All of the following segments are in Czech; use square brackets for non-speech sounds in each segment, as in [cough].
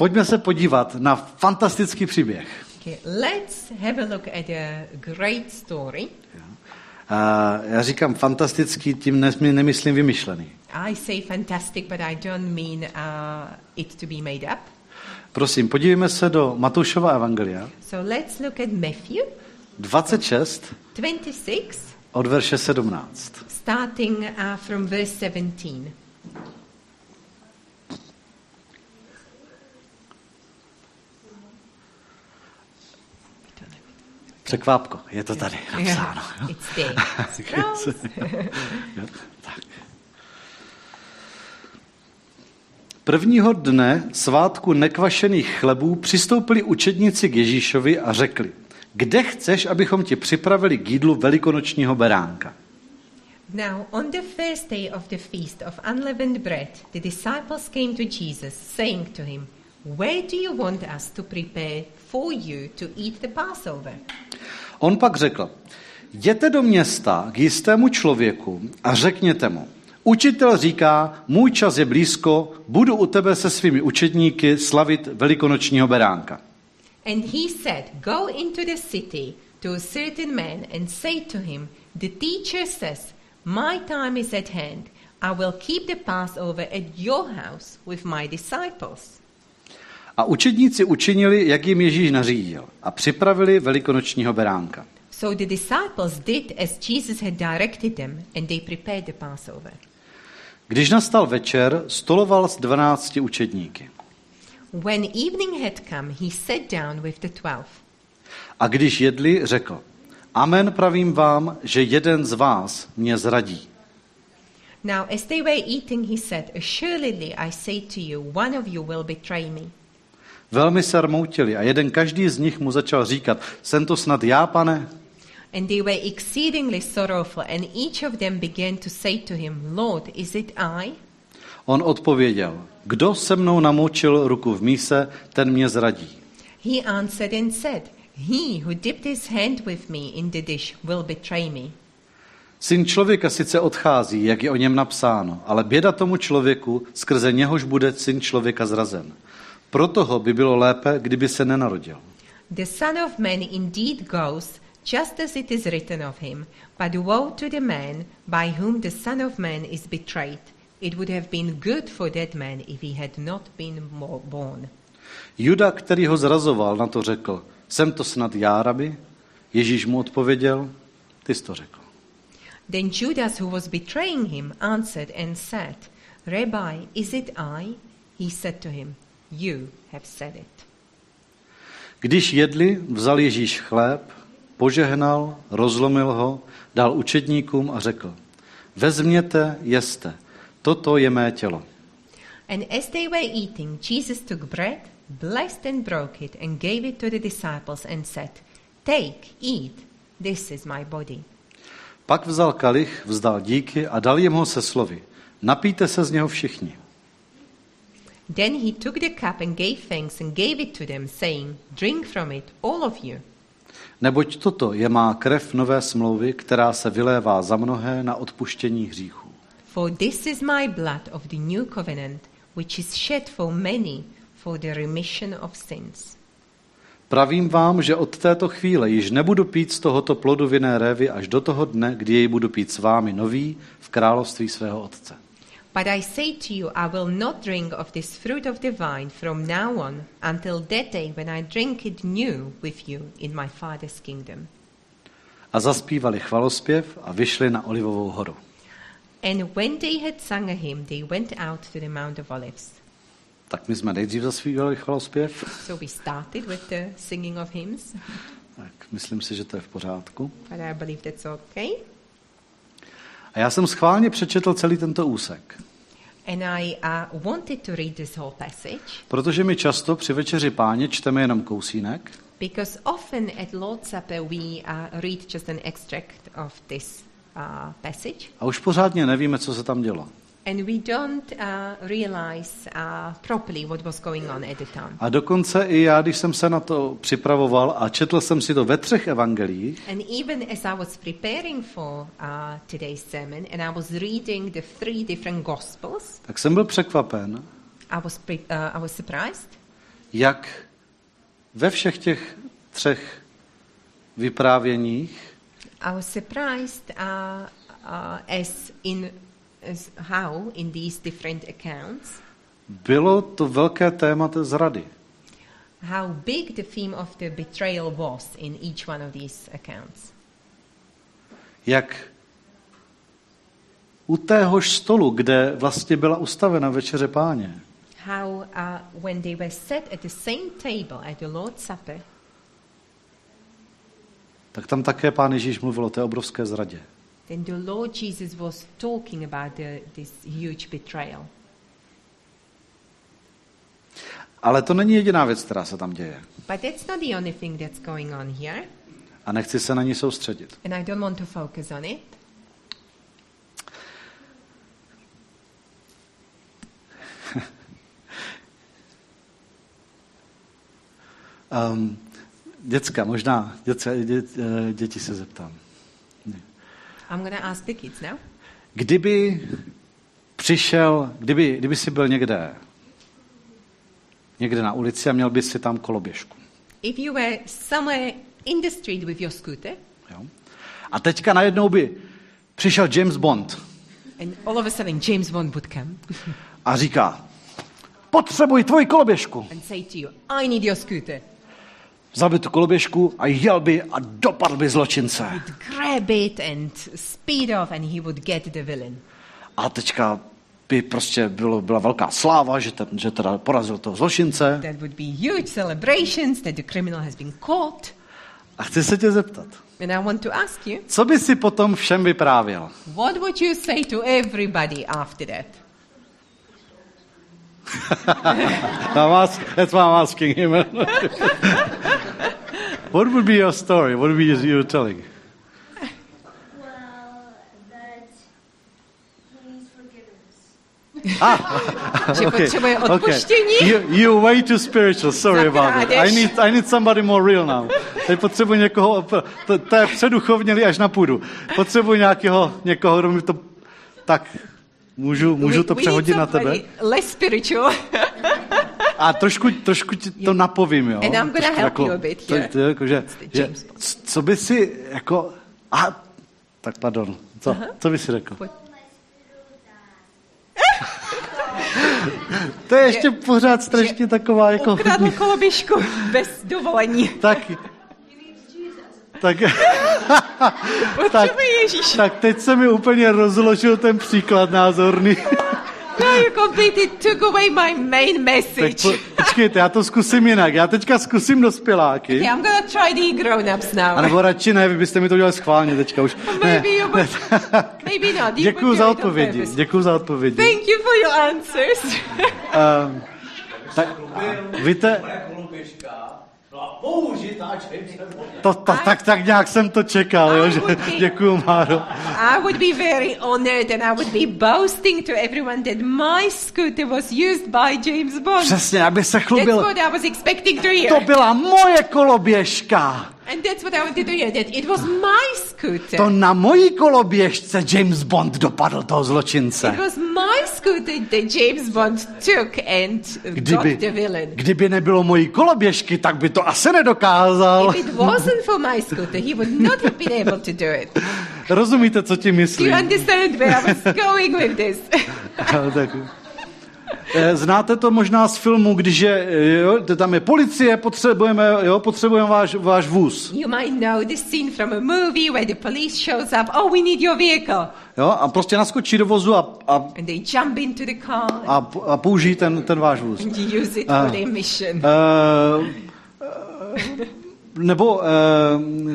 Pojďme se podívat na fantastický příběh. Okay, let's have a look at a great story. A já říkám fantastický, tím ne- nemyslím vymyšlený. I say fantastic, but I don't mean uh, it to be made up. Prosím, podívejme se do Matoušova evangelia, So let's look at Matthew 26 26, od verše 17. starting uh, from verse 17. Překvápko, je to tady napsáno. It's [laughs] [laughs] tak. Prvního dne svátku nekvašených chlebů přistoupili učedníci k Ježíšovi a řekli, kde chceš, abychom ti připravili k jídlu velikonočního beránka? Now, on the first day of the feast of unleavened bread, the disciples came to Jesus, saying to him, Where do you want us to prepare for you to eat the Passover? On pak řekl, jděte do města k jistému člověku a řekněte mu, učitel říká, můj čas je blízko, budu u tebe se svými učedníky slavit velikonočního beránka. And he said, Go into the city to a certain man and say to him, The teacher says, My time is at hand. I will keep the Passover at your house with my disciples. A učedníci učinili, jak jim Ježíš nařídil a připravili velikonočního beránka. So the disciples did as Jesus had directed them, and they prepared the Passover. Když nastal večer, stoloval s dvanácti učedníky. When evening had come, he sat down with the twelve. A když jedli, řekl, Amen pravím vám, že jeden z vás mě zradí. Now, as they were eating, he said, Assuredly I say to you, one of you will betray me. Velmi se rmoutili a jeden každý z nich mu začal říkat, jsem to snad já, pane? And they were exceedingly sorrowful, and each of them began to say to him, Lord, is it I? On odpověděl, kdo se mnou namočil ruku v míse, ten mě zradí. He answered and said, He who dipped his hand with me in the dish will betray me. Syn člověka sice odchází, jak je o něm napsáno, ale běda tomu člověku, skrze něhož bude syn člověka zrazen. Pro toho by bylo lépe, kdyby se nenarodil. The Son of Man indeed goes, just as it is written of him, but woe to the man by whom the Son of Man is betrayed. It would have been good for that man if he had not been born. Juda, který ho zrazoval, na to řekl, jsem to snad já, rabi? Ježíš mu odpověděl, ty jsi to řekl. Then Judas, who was betraying him, answered and said, Rabbi, is it I? He said to him, You have said it. Když jedli, vzal Ježíš chléb, požehnal, rozlomil ho, dal učedníkům a řekl, vezměte, jeste, toto je mé tělo. And as they were eating, Jesus took bread, blessed and broke it, and gave it to the disciples and said, Take, eat, this is my body. Pak vzal kalich, vzdal díky a dal jim ho se slovy. Napijte se z něho všichni. Then he took the cup and gave thanks and gave it to them, saying, Drink from it, all of you. Neboť toto je má krev nové smlouvy, která se vylévá za mnohé na odpuštění hříchů. For this is my blood of the new covenant, which is shed for many for the remission of sins. Pravím vám, že od této chvíle již nebudu pít z tohoto plodu vinné révy až do toho dne, kdy jej budu pít s vámi nový v království svého otce. But I say to you, I will not drink of this fruit of the vine from now on until that day when I drink it new with you in my Father's kingdom. A zaspívali chvalospěv a vyšli na Olivovou horu. And when they had sung a hymn, they went out to the Mount of Olives. Tak my jsme nejdřív zaspívali chvalospěv, So we started with the singing of hymns, tak myslím si, že to je v pořádku. but I believe that's okay. A já jsem schválně přečetl celý tento úsek, And I uh, wanted to read this whole passage protože my často při večeři páně čteme jenom kousínek because often at Lord's Supper we uh, read just an extract of this uh, passage. a už pořádně nevíme, co se tam dělo. And we don't uh, realize uh, properly what was going on at the time. A dokonce i já, když jsem se na to připravoval a četl jsem si to ve třech evangelích, And even as I was preparing for uh, today's sermon and I was reading the three different gospels, tak jsem byl překvapen, I was, pre- uh, I was surprised jak ve všech těch třech vyprávěních I was surprised uh, uh, as in how in these different accounts bylo to velké téma té zrady. how big the theme of the betrayal was in each one of these accounts. Jak u téhož stolu, kde vlastně byla ustavena večeře páně, How uh, when they were set at the same table at the Lord's Supper, tak tam také pán Ježíš mluvil o té obrovské zradě. Then the Lord Jesus was talking about the, this huge betrayal. Ale to není jediná věc, která se tam děje. But that's not the only thing that's going on here, A nechci se na ní soustředit. and I don't want to focus on it. [laughs] Um, děcka, možná dětce, dě, eh, děti se zeptám. I'm going to ask the kids now. Kdyby přišel, kdyby, kdyby si byl někde, někde na ulici a měl by si tam koloběžku. If you were somewhere in the street with your scooter, Jo? A teďka najednou by přišel James Bond and all of a sudden James Bond would come [laughs] a říká, potřebuji tvoji koloběžku. and say to you, I need your scooter. By tu koloběžku a jel by a dopadl by zločince. Grab it and speed off, and he would get the villain. A teďka by prostě bylo, byla velká sláva, že, ten, že teda porazil toho zločince. That would be huge celebrations that the criminal has been caught. A chci se tě zeptat, And I want to ask you, co by si potom všem vyprávěl? what would you say to everybody after that? I'm ask, that's why I'm asking him. What would be your story? What would be you telling? Že [laughs] potřebuje odpuštění? You, you're way too spiritual. Sorry about it. I need, I need somebody more real now. Teď potřebuji někoho, to, to je předuchovněli až na půdu. Potřebuji nějakého, někoho, kdo mi to... Tak, můžu, můžu to přehodit na tebe? Less spiritual. [laughs] A trošku, trošku ti to napovím, jo. And I'm gonna help you a bit to, here. to, jako, že, že, co by si, jako, a, tak pardon, co, co by si řekl? Pojď. To je ještě pořád strašně taková, jako Ukradl hodně, koloběžku [laughs] bez dovolení. tak, [laughs] tak, Ježíš. tak teď se mi úplně rozložil ten příklad názorný. [laughs] No, you completely took away my main tak message. po, počkejte, já to zkusím jinak. Já teďka zkusím dospěláky. Okay, I'm gonna try the grown-ups now. A nebo radši ne, vy byste mi to udělali schválně teďka už. [laughs] Maybe you would- [laughs] Maybe not. You Děkuji would za odpovědi. Děkuji za odpovědi. Thank you for your answers. Um, tak, víte, to, to, tak, tak nějak jsem to čekal, jo, že, děkuju, Máro. I would be very honored and I would be boasting to everyone that my scooter was used by James Bond. Přesně, aby se That's chlubil. what I was expecting to To hear. byla moje koloběžka. And that's what I wanted to hear, that it was my scooter. To na mojí koloběžce James Bond dopadl toho zločince. It was my scooter that James Bond took and Kdyby, got the villain. kdyby nebylo mojí koloběžky, tak by to asi nedokázal. If it wasn't for my scooter, he would not have been able to do it. Rozumíte, co tím Do you myslím? understand where I was going with this? [laughs] tak. Eh, Znáte to možná z filmu, když je, eh, jo, tam je policie, potřebujeme, jo, potřebujeme váš, váš vůz. you might know the scene from a movie where the police shows up. Oh, we need your vehicle. Jo, a prostě naskočí do vozu a, a, And they jump into the car a, a použijí ten, ten váš vůz. and you use it for their mission. Uh, [laughs] nebo uh,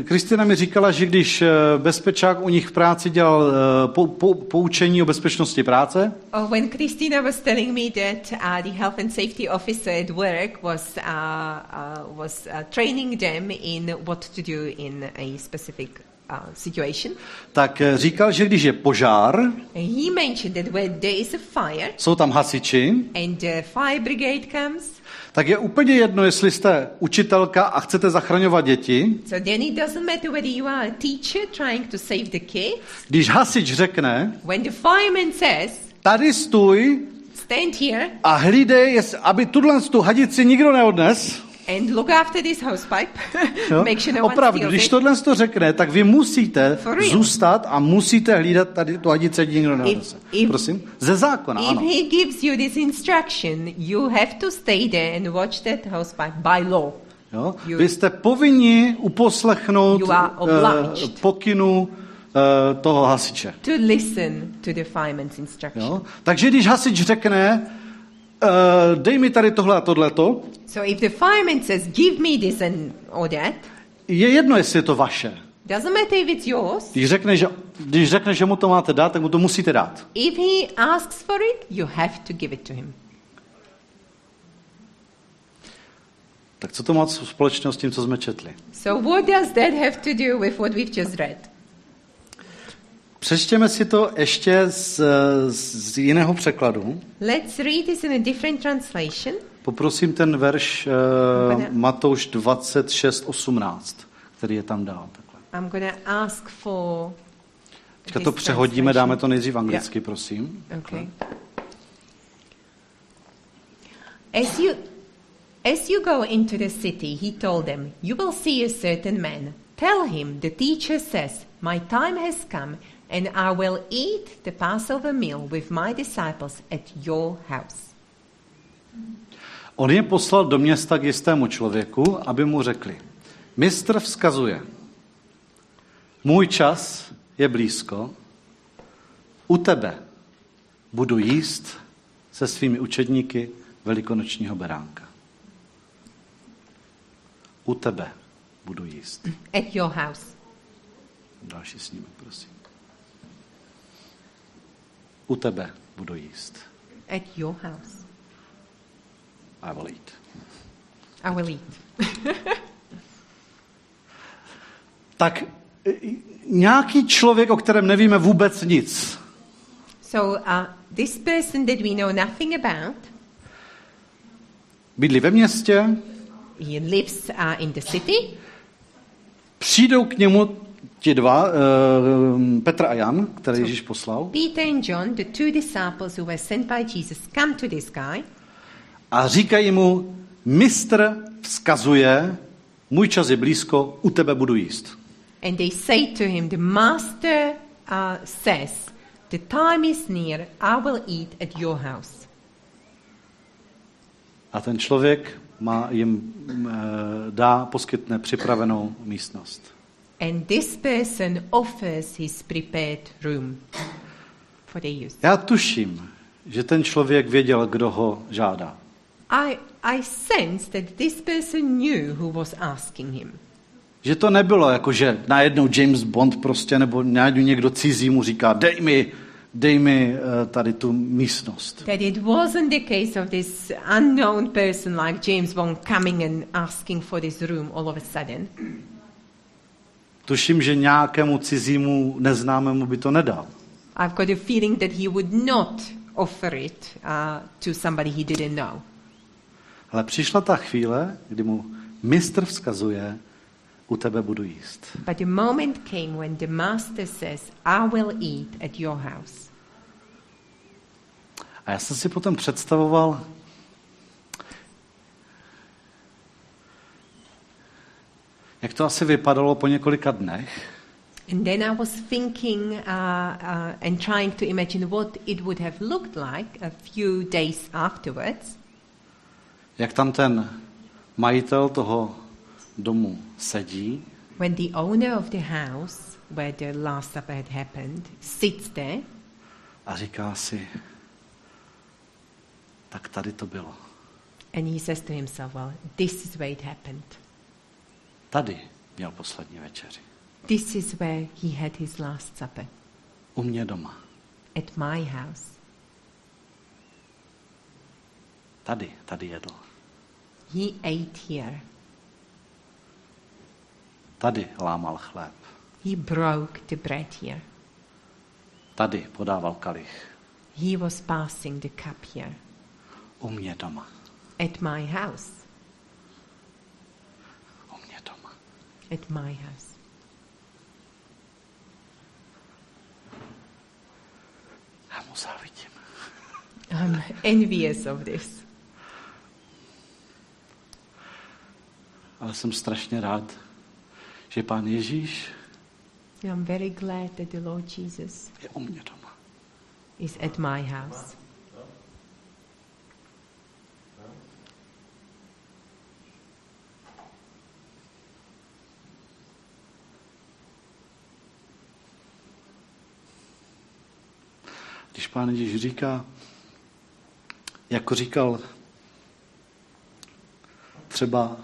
Kristina mi říkala, že když eh, bezpečák u nich v práci dělal uh, pou, pou, poučení o bezpečnosti práce, Oh, when Christina was telling me that uh, the health and safety officer at work was uh, uh, was uh, training them in what to do in a specific uh, situation, tak eh, říkal, že když je požár, he mentioned that when there is a fire jsou tam hasiči, and the fire brigade comes, tak je úplně jedno, jestli jste učitelka a chcete zachraňovat děti. so then it doesn't matter whether you are a teacher trying to save the kids. Když hasič řekne, When the fireman says, tady stůj, stand here a hlídej, aby tuhle tu hadici nikdo neodnes. And look after this hosepipe. [laughs] Jo? Make sure no Opravdu, one když tohle to řekne, tak vy musíte zůstat a musíte hlídat tady tu hadici, ať nikdo neodnese. if- Prosím? Ze zákona, If ano. he gives you this instruction, you have to stay there and watch that hosepipe by law. Jo? You- Vy jste povinni uposlechnout obliged. pokynu eh, toho hasiče. To listen to the fireman's instruction. Jo? Takže když hasič řekne, eh, dej mi tady tohle a tohleto, So if the fireman says, "Give me this and or that," je jedno, jestli je to vaše. doesn't matter if it's yours. Když řekne, že, když řekne, že mu to máte dát, tak mu to musíte dát. If he asks for it, you have to give it to him. Tak co to má společného s tím, co jsme četli? So what does that have to do with what we've just read? Přečtěme si to ještě z, z jiného překladu. Let's read this in a different translation. Poprosím ten verš uh, Matouš 26, 18, který je tam dál. Takhle. I'm to ask for. Teďka to přehodíme, dáme to nejdřív anglicky, prosím. Okay. As you as you go into the city, he told them, you will see a certain man. Tell him the teacher says, My time has come, and I will eat the Passover meal with my disciples at your house. On je poslal do města k jistému člověku, aby mu řekli, mistr vzkazuje, můj čas je blízko, u tebe budu jíst se svými učedníky velikonočního beránka. U tebe budu jíst. At your house. Další snímek, prosím. U tebe budu jíst. At your house. I will eat. I will eat. [laughs] Tak e, nějaký člověk, o kterém nevíme vůbec nic, So uh, this person that we know nothing about, bydlí ve městě, he lives uh, in the city. přijdou k němu ti dva, uh, Petr a Jan, které Ježíš poslal, Peter and John, the two disciples who were sent by Jesus, come to this guy a říkají mu, mistr vzkazuje, můj čas je blízko, u tebe budu jíst. and they say to him, The master uh, says, The time is near, I will eat at your house. A ten člověk má jim uh, dá, poskytne připravenou místnost. And this person offers his prepared room for their use. Já tuším, že ten člověk věděl, kdo ho žádá. I, I sense that this person knew who was asking him. Že to nebylo jako, že najednou James Bond prostě, nebo najednou někdo cizí mu říká, dej mi, dej mi eh, tady tu místnost. That it wasn't the case of this unknown person like James Bond coming and asking for this room all of a sudden. Tuším, že nějakému cizímu neznámému by to nedal. I've got a feeling that he would not offer it uh, to somebody he didn't know. Ale přišla ta chvíle, kdy mu mistr vzkazuje, u tebe budu jíst. But the moment came when the master says, I will eat at your house. A já jsem si potom představoval, jak to asi vypadalo po několika dnech, And then I was thinking uh, uh, and trying to imagine what it would have looked like a few days afterwards. jak tam ten majitel toho domu sedí When the owner of the house where the Last Supper had happened sits there a říká si, tak tady to bylo. and he says to himself, Well, this is where it happened. Tady měl poslední večeři. This is where he had his Last Supper U mě doma. at my house. Tady, tady jedl. He ate here. Tady lámal chléb. He broke the bread here. Tady podával kalich. He was passing the cup here U mě doma. at my house. At my house. Já mu závidím. I'm envious of this. Ale jsem strašně rád, že pán Ježíš I'm very glad that the Lord Jesus je u mě doma. is at my house. Když pán Ježíš říká, jako říkal třeba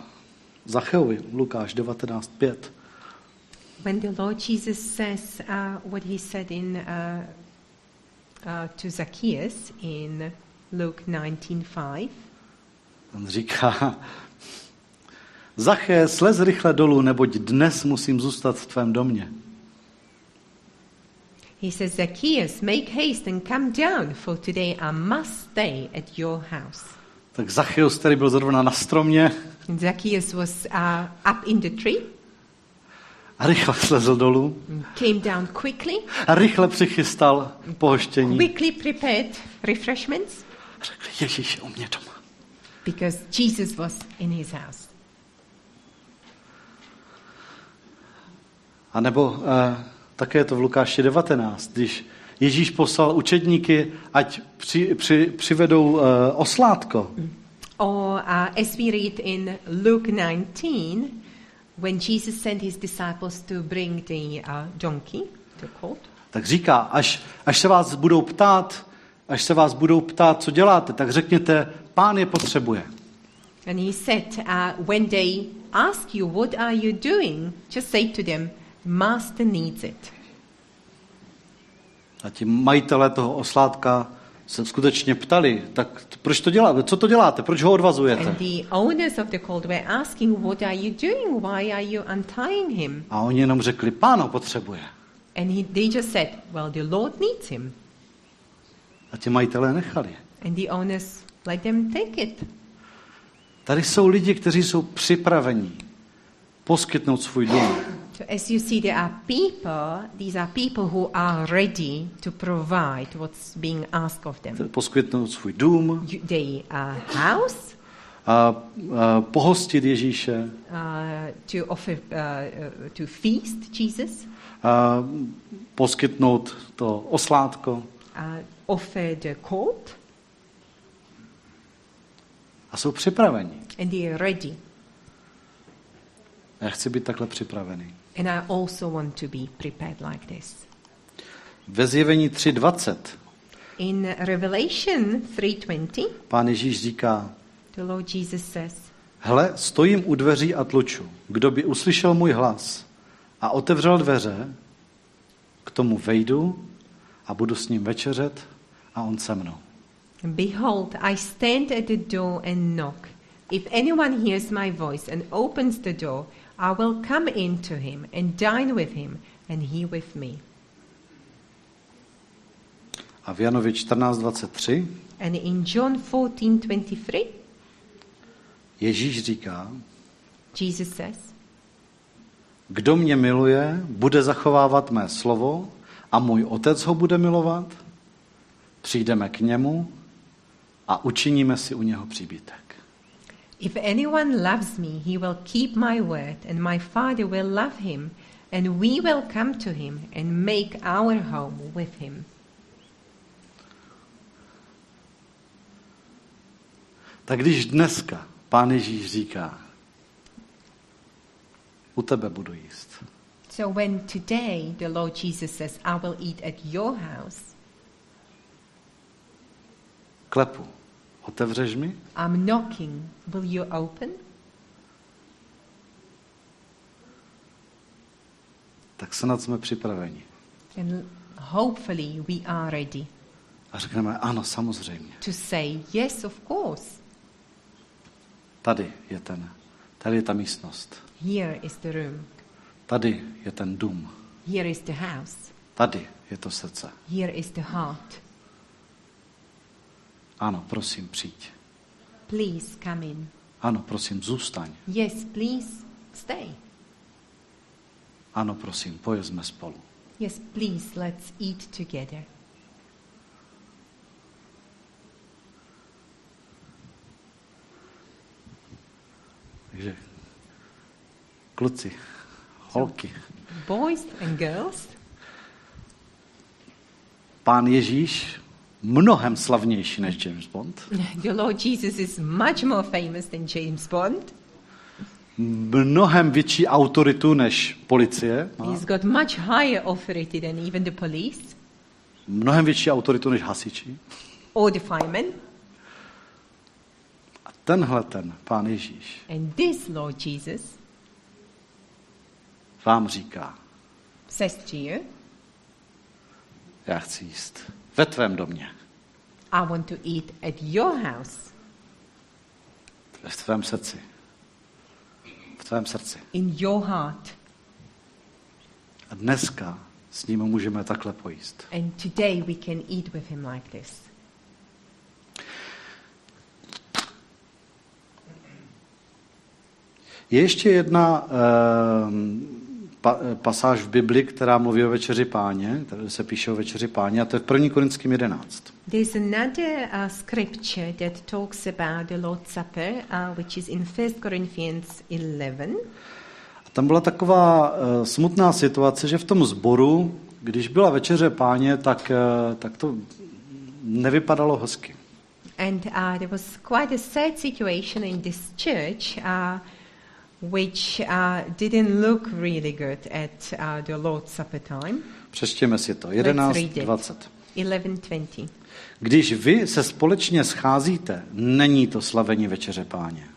Zacheovi, Lukáš 19.5, When the Lord Jesus says uh, what he said in uh, uh, to Zacchaeus in Luke 19:5, on říká, Zaché, slez rychle dolů, neboť dnes musím zůstat v tvém domě. He says, Zacchaeus, make haste and come down, for today I must stay at your house. Tak Zacheus, který byl zrovna na stromě, And Zacchaeus was uh, up in the tree, a rychle slezl dolů came down quickly, a rychle přichystal pohoštění. quickly prepared refreshments A řekl, Ježíš je u mě doma. because Jesus was in his house. A nebo eh, také je to v Lukáši 19, když Ježíš poslal učedníky, ať při, při, přivedou eh, oslátko. Or uh, as we read in Luke 19, when Jesus sent his disciples to bring the uh, donkey, the colt, Tak říká, až, až se vás budou ptát, až se vás budou ptát, co děláte, tak řekněte, pán je potřebuje. and he said, uh, when they ask you, what are you doing? Just say to them, Master needs it. A ti majitelé toho oslátka se skutečně ptali, tak proč to děláte, co to děláte, proč ho odvazujete? And the owners of the colt were asking, what are you doing? Why are you untying him? A oni jenom řekli, pán ho potřebuje. And he, they just said, well, the Lord needs him. A ti majitelé nechali. And the owners let them take it. Tady jsou lidi, kteří jsou připraveni poskytnout svůj dům. As you see, there are people, these are people who are ready to provide what's being asked of them. Poskytnout svůj dům, You, they are house a, a pohostit Ježíše, uh, to offer, uh, uh, to feast Jesus, a poskytnout to oslátko uh, offer the colt, a jsou připraveni. and they are ready. Já chci být takhle připravený. And I also want to be prepared like this. Ve zjevení 3.20 In Revelation 3:20, pán Ježíš říká, the Lord Jesus says, hle, stojím u dveří a tluču. Kdo by uslyšel můj hlas a otevřel dveře, k tomu vejdu a budu s ním večeřet a on se mnou. Behold, I stand at the door and knock. If anyone hears my voice and opens the door, I will come in to him and dine with him, and he with me. A v Janovi 14.23 And in John 14:23, Ježíš říká, Jesus says, kdo mě miluje, bude zachovávat mé slovo a můj otec ho bude milovat. Přijdeme k němu a učiníme si u něho příbytek. If anyone loves me, he will keep my word, and my Father will love him, and we will come to him and make our home with him. Tak když dneska pán Ježíš říká, u tebe budu jíst, So when today the Lord Jesus says, I will eat at your house, klepu, otevřeš mi? I'm knocking, will you open? Tak snad jsme připraveni. And hopefully we are ready A řekneme, ano, samozřejmě. to say, yes, of course. Tady je ten, tady je ta místnost. Here is the room. Tady je ten dům. Here is the house. Tady je to srdce. Here is the heart. Ano, prosím, přijď. Please come in. Ano, prosím, zůstaň. Yes, please, stay. Ano, prosím, pojezme spolu. Yes, please, let's eat together. Takže kluci, holky. So, boys and girls. Pán Ježíš mnohem slavnější než James Bond. [laughs] the Lord Jesus is much more famous than James Bond. Mnohem větší autoritu než policie. má. He's got much higher authority than even the police Mnohem větší autoritu než hasiči. or the firemen. A tenhle ten pán Ježíš And this Lord Jesus vám říká, says to you, já chci jíst ve tvém domě, I want to eat at your house, v tvém srdci. V tvém srdci. in your heart. A dneska s ním můžeme takhle pojíst. And today we can eat with him like this. Je ještě jedna ehm, pa, pasáž v Bibli, která mluví o večeři páně, tady se píše o večeři páně, a to je v 1. Korinským 11. There's another uh, scripture that talks about the Lord's Supper, uh, which is in 1 Corinthians 11. A tam byla taková eh, smutná situace, že v tom sboru, když byla večeře páně, tak, eh, tak to nevypadalo hezky. And uh, there was quite a sad situation in this church, uh, which uh, didn't look really good at uh, the Lord's Supper time. Přečtěme si to. read it. 11.20. 11:20. Když vy se společně scházíte, není to slavení večeře páně.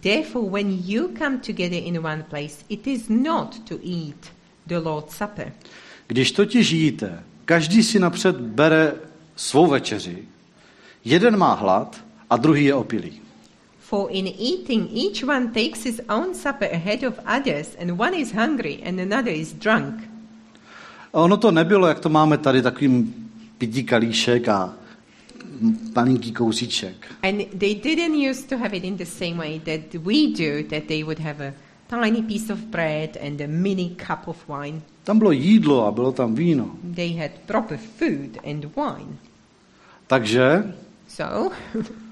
Therefore, when you come together in one place, it is not to eat the Lord's Supper. Když totiž jíte, každý si napřed bere svou večeři, jeden má hlad a druhý je opilý. For in eating, each one takes his own supper ahead of others, and one is hungry and another is drunk. A ono to nebylo, jak to máme tady, takový pití kalíšek a malinký kousíček. And they didn't used to have it in the same way that we do, that they would have a tiny piece of bread and a mini cup of wine. Tam bylo jídlo a bylo tam víno. They had proper food and wine. Takže So, [laughs]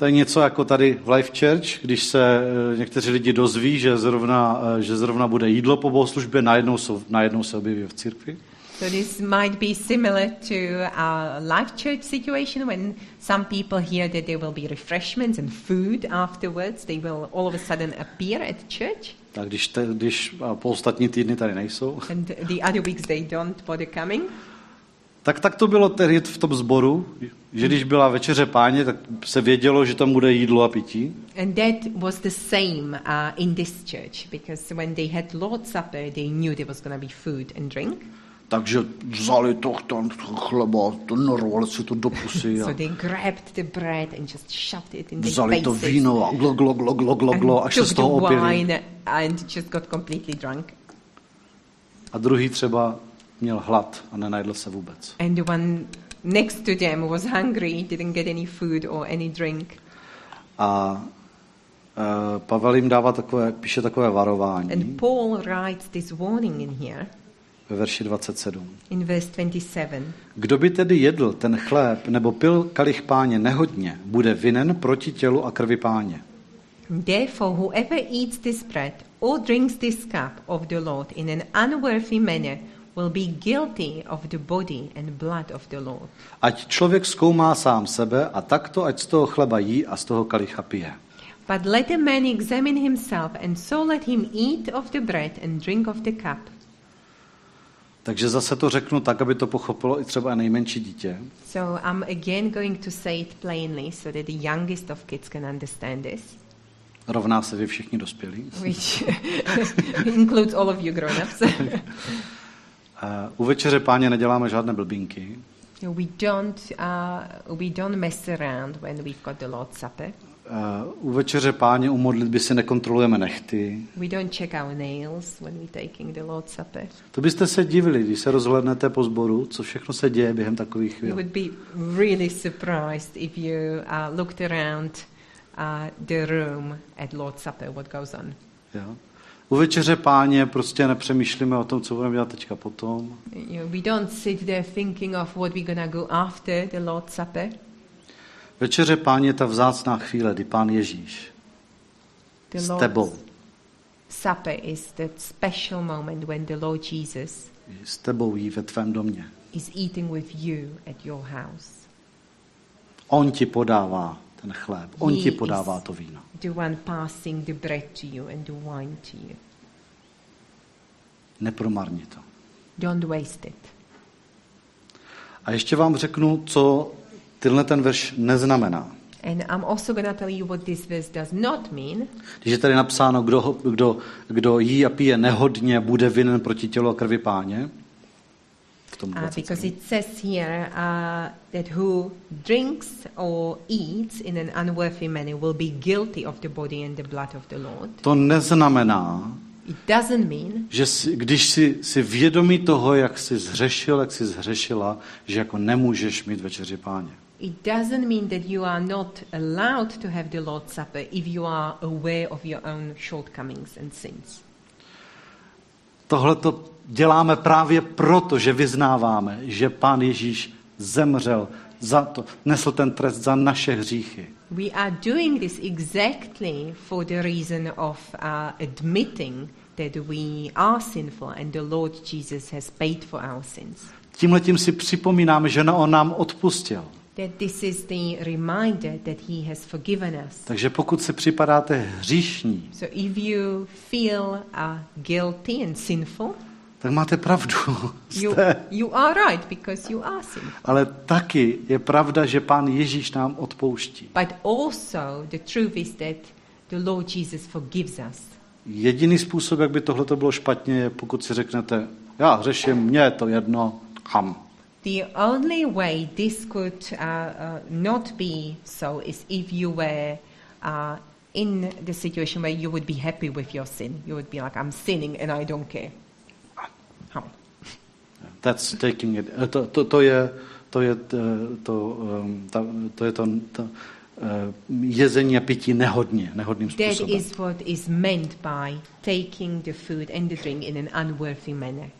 to je něco jako tady v Life Church, když se eh, někteří lidi dozví, že zrovna, eh, že zrovna bude jídlo po bohoslužbě, najednou, jsou, najednou se objeví v církvi. so this might be similar to a life church situation when some people hear that there will be refreshments and food afterwards. They will all of a sudden appear at church, Tak když, te, když po ostatní týdny tady nejsou, and the other weeks they don't bother coming. Tak tak to bylo tehdy v tom sboru, že když byla večeře páně, tak se vědělo, že tam bude jídlo a pití. And that was the same uh, in this church because when they had Lord's Supper, they knew there was going to be food and drink. Takže vzali to, ten chleba, to narvali si to do pusy [laughs] So a they grabbed the bread and just shoved it in their vzali to víno a glo, glo, glo, glo, glo, glo, až se z toho opili. wine and just got completely drunk. A druhý třeba měl hlad a nenajedl se vůbec. And the one next to them was hungry, didn't get any food or any drink. A e, Pavel jim dává takové, píše takové varování And Paul writes this warning in here ve verši 27. in verse 27. Kdo by tedy jedl ten chléb nebo pil kalich páně nehodně, bude vinen proti tělu a krvi páně. Therefore, whoever eats this bread or drinks this cup of the Lord in an unworthy manner will be guilty of the body and blood of the Lord. Ať člověk zkoumá sám sebe a takto, ať z toho chleba jí a z toho kalicha pije. But let a man examine himself, and so let him eat of the bread and drink of the cup. Takže zase to řeknu tak, aby to pochopilo i třeba nejmenší dítě. So I'm again going to say it plainly so that the youngest of kids can understand this, Rovná se vy všichni dospělí. which [laughs] includes all of you grown-ups. [laughs] U večeře páně neděláme žádné blbinky. we don't uh, we don't mess around when we've got the Lord's Supper. Eh, U večeře páně u modlitby si nekontrolujeme nechty. We don't check our nails when we're taking the Lord's Supper. To byste se divili, když se rozhlednete po sboru, co všechno se děje během takových You chvíl. would be really surprised if you uh, looked around uh, the room at Lord's Supper, what goes on. Jo? U večeře páně prostě nepřemýšlíme o tom, co budeme dělat teďka potom. You know, we don't sit there thinking of what we're to go after the Lord's Supper. Večeře páně je ta vzácná chvíle, kdy pán Ježíš The s tebou. Supper is that special moment when the Lord Jesus S tebou jí ve tvém domě. is eating with you at your house. On ti podává ten chléb, on ti podává to víno. The one passing the bread to you and the wine to you. Nepromarni to. Don't waste it. A ještě vám řeknu, co tenhle ten verš neznamená. And I'm also going to tell you what this verse does not mean. Když je tady napsáno, kdo, kdo, kdo jí a pije nehodně, bude vinen proti tělu a krvi páně. Tom Uh, 27. because it says here uh, that who drinks or eats in an unworthy manner will be guilty of the body and the blood of the Lord. To neznamená, It doesn't mean že si, když si, si vědomí toho, jak jsi zhřešil, jak jsi zhřešila, že jako nemůžeš mít večeři páně. it doesn't mean that you are not allowed to have the Lord's Supper if you are aware of your own shortcomings and sins. Tohle to děláme právě proto, že vyznáváme, že pán Ježíš zemřel za to, nesl ten trest za naše hříchy. We are doing this exactly for the reason of uh, admitting that we are sinful and the Lord Jesus has paid for our sins. Tímhletím si připomínáme, že on nám odpustil. That this is the reminder that He has forgiven us. Takže pokud si připadáte hříšní, So if you feel uh, guilty and sinful, tak máte pravdu. [laughs] you, you are right because you are sinful. Ale taky je pravda, že pán Ježíš nám odpouští. But also the truth is that the Lord Jesus forgives us. Jediný způsob, jak by tohle bylo špatně, je pokud si řeknete, já hřeším, mně je to jedno, ham. The only way this could uh, uh, not be so is if you were uh, in the situation where you would be happy with your sin. You would be like, I'm sinning and I don't care. That's taking it. eh, To, to, to je to, je, eh, to, ehm, ta, to, je to, to eh, jezení a pití nehodně, nehodným That způsobem. is what is meant by taking the food and the drink in an unworthy manner.